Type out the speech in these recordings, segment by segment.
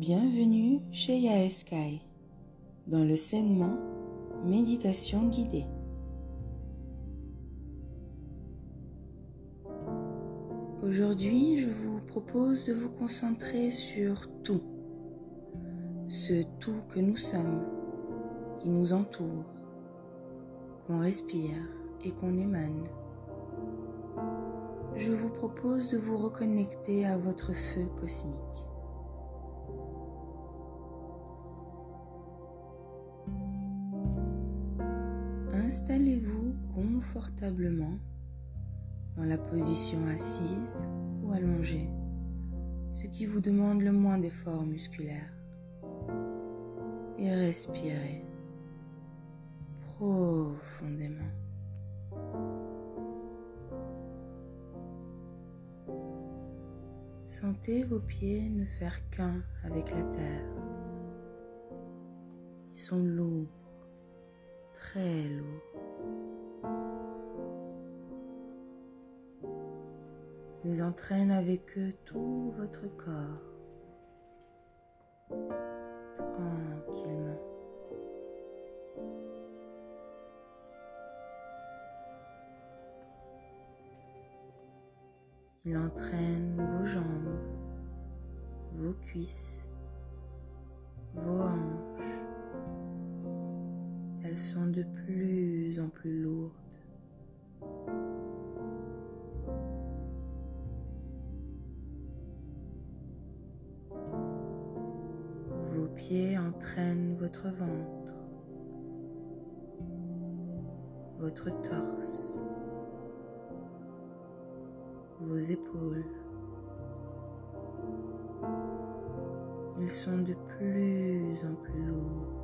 Bienvenue chez Yael dans le saignement Méditation guidée. Aujourd'hui, je vous propose de vous concentrer sur tout, ce tout que nous sommes, qui nous entoure, qu'on respire et qu'on émane. Je vous propose de vous reconnecter à votre feu cosmique. Installez-vous confortablement dans la position assise ou allongée, ce qui vous demande le moins d'efforts musculaires. Et respirez profondément. Sentez vos pieds ne faire qu'un avec la terre. Ils sont lourds très lourd. Ils entraînent avec eux tout votre corps, tranquillement. Il entraîne vos jambes, vos cuisses, de plus en plus lourdes. Vos pieds entraînent votre ventre, votre torse, vos épaules. Ils sont de plus en plus lourds.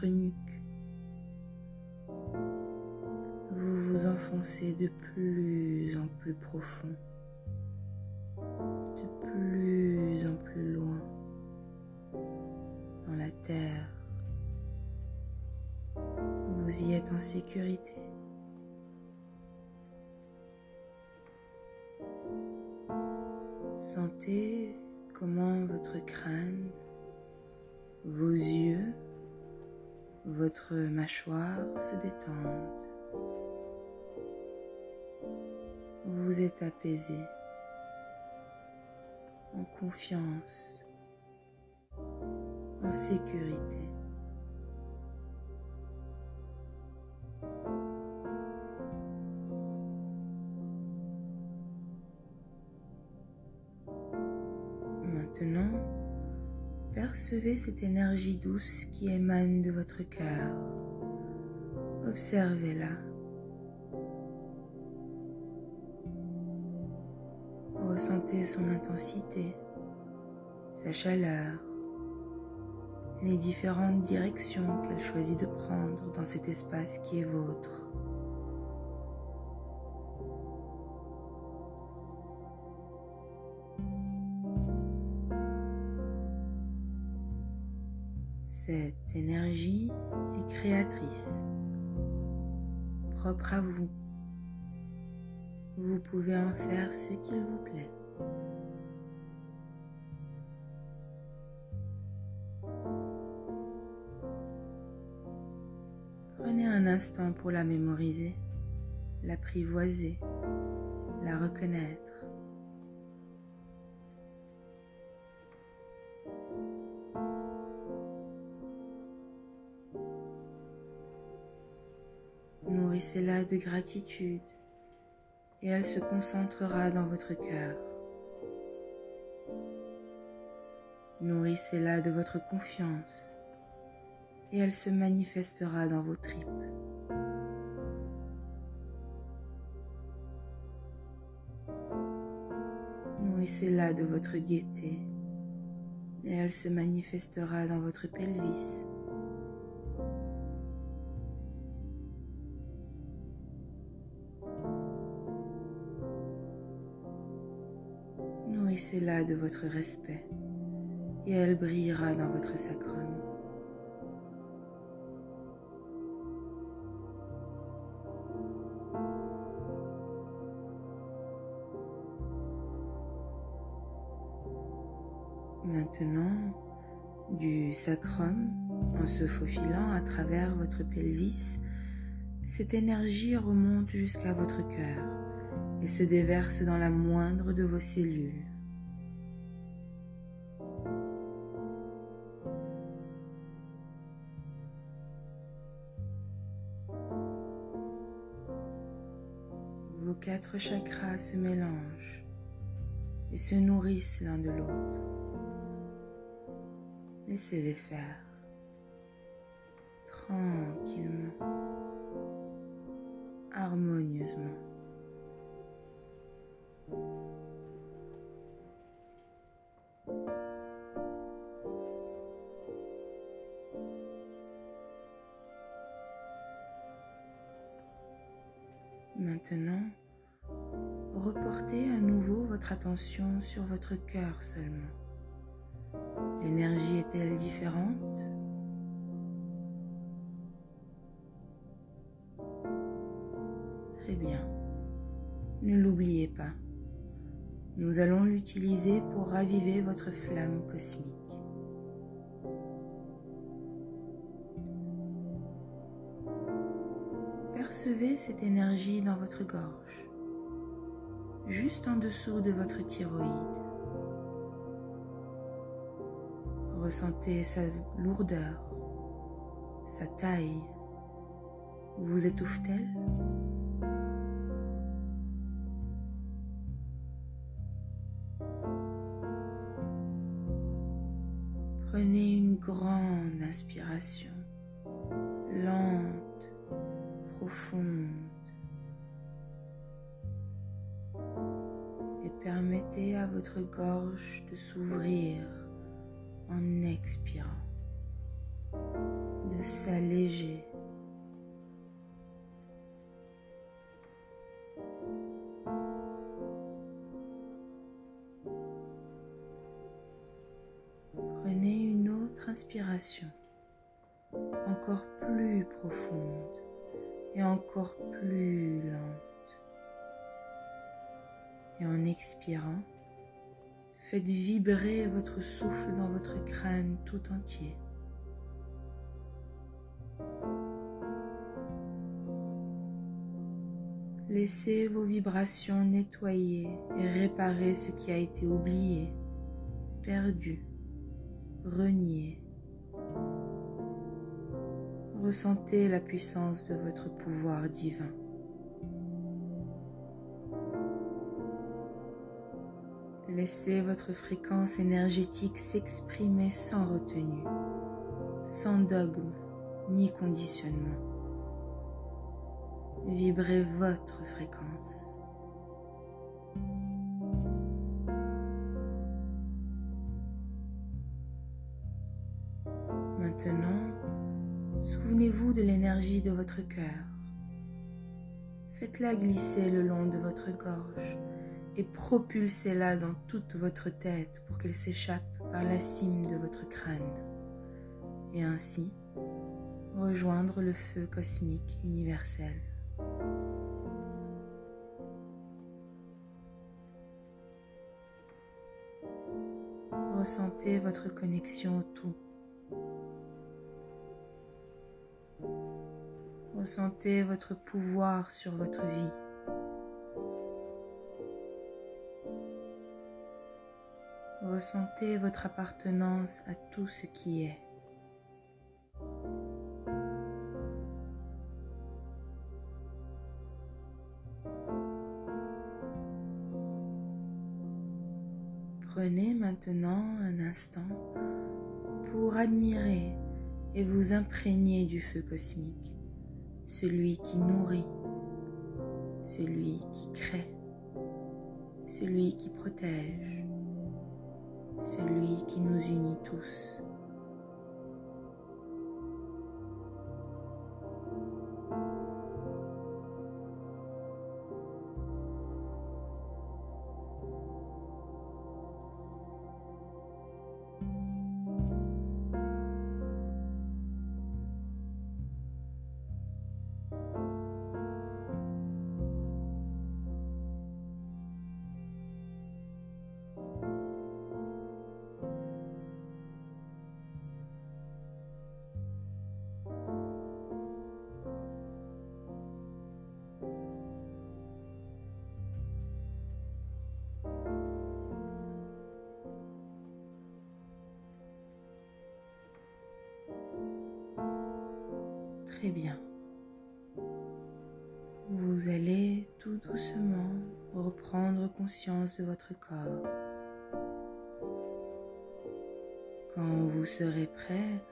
Votre nuque. Vous vous enfoncez de plus en plus profond, de plus en plus loin dans la terre. Vous y êtes en sécurité. Sentez comment votre crâne, vos yeux, votre mâchoire se détendent. Vous êtes apaisé, en confiance, en sécurité. Maintenant, percevez cette énergie douce qui émane de votre cœur. Observez-la. Ressentez son intensité, sa chaleur, les différentes directions qu'elle choisit de prendre dans cet espace qui est vôtre. Cette énergie est créatrice, propre à vous. Vous pouvez en faire ce qu'il vous plaît. Prenez un instant pour la mémoriser, l'apprivoiser, la reconnaître. Nourrissez-la de gratitude et elle se concentrera dans votre cœur. Nourrissez-la de votre confiance et elle se manifestera dans vos tripes. Nourrissez-la de votre gaieté et elle se manifestera dans votre pelvis. Nourrissez-la de votre respect et elle brillera dans votre sacrum. Maintenant, du sacrum, en se faufilant à travers votre pelvis, cette énergie remonte jusqu'à votre cœur et se déverse dans la moindre de vos cellules. Quatre chakras se mélangent et se nourrissent l'un de l'autre. Laissez-les faire tranquillement, harmonieusement. À nouveau votre attention sur votre cœur seulement. L'énergie est-elle différente? Très bien. Ne l'oubliez pas. Nous allons l'utiliser pour raviver votre flamme cosmique. Percevez cette énergie dans votre gorge, juste en dessous de votre thyroïde. Ressentez sa lourdeur, sa taille. Vous étouffe-t-elle Prenez une grande inspiration, lente, profonde, permettez à votre gorge de s'ouvrir en expirant, de s'alléger. Prenez une autre inspiration, encore plus profonde et encore plus lente. Et en expirant, faites vibrer votre souffle dans votre crâne tout entier. Laissez vos vibrations nettoyer et réparer ce qui a été oublié, perdu, renié. Ressentez la puissance de votre pouvoir divin. Laissez votre fréquence énergétique s'exprimer sans retenue, sans dogme ni conditionnement. Vibrez votre fréquence. Maintenant, souvenez-vous de l'énergie de votre cœur. Faites-la glisser le long de votre gorge et propulsez-la dans toute votre tête pour qu'elle s'échappe par la cime de votre crâne et ainsi rejoindre le feu cosmique universel. Ressentez votre connexion au tout. Ressentez votre pouvoir sur votre vie. Ressentez votre appartenance à tout ce qui est. Prenez maintenant un instant pour admirer et vous imprégner du feu cosmique, celui qui nourrit, celui qui crée, celui qui protège, celui qui nous unit tous. Très bien. Vous allez tout doucement reprendre conscience de votre corps. Quand vous serez prêt,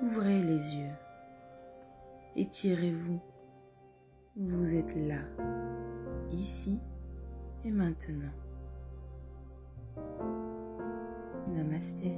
ouvrez les yeux. Étirez-vous. Vous êtes là, ici et maintenant. Namasté.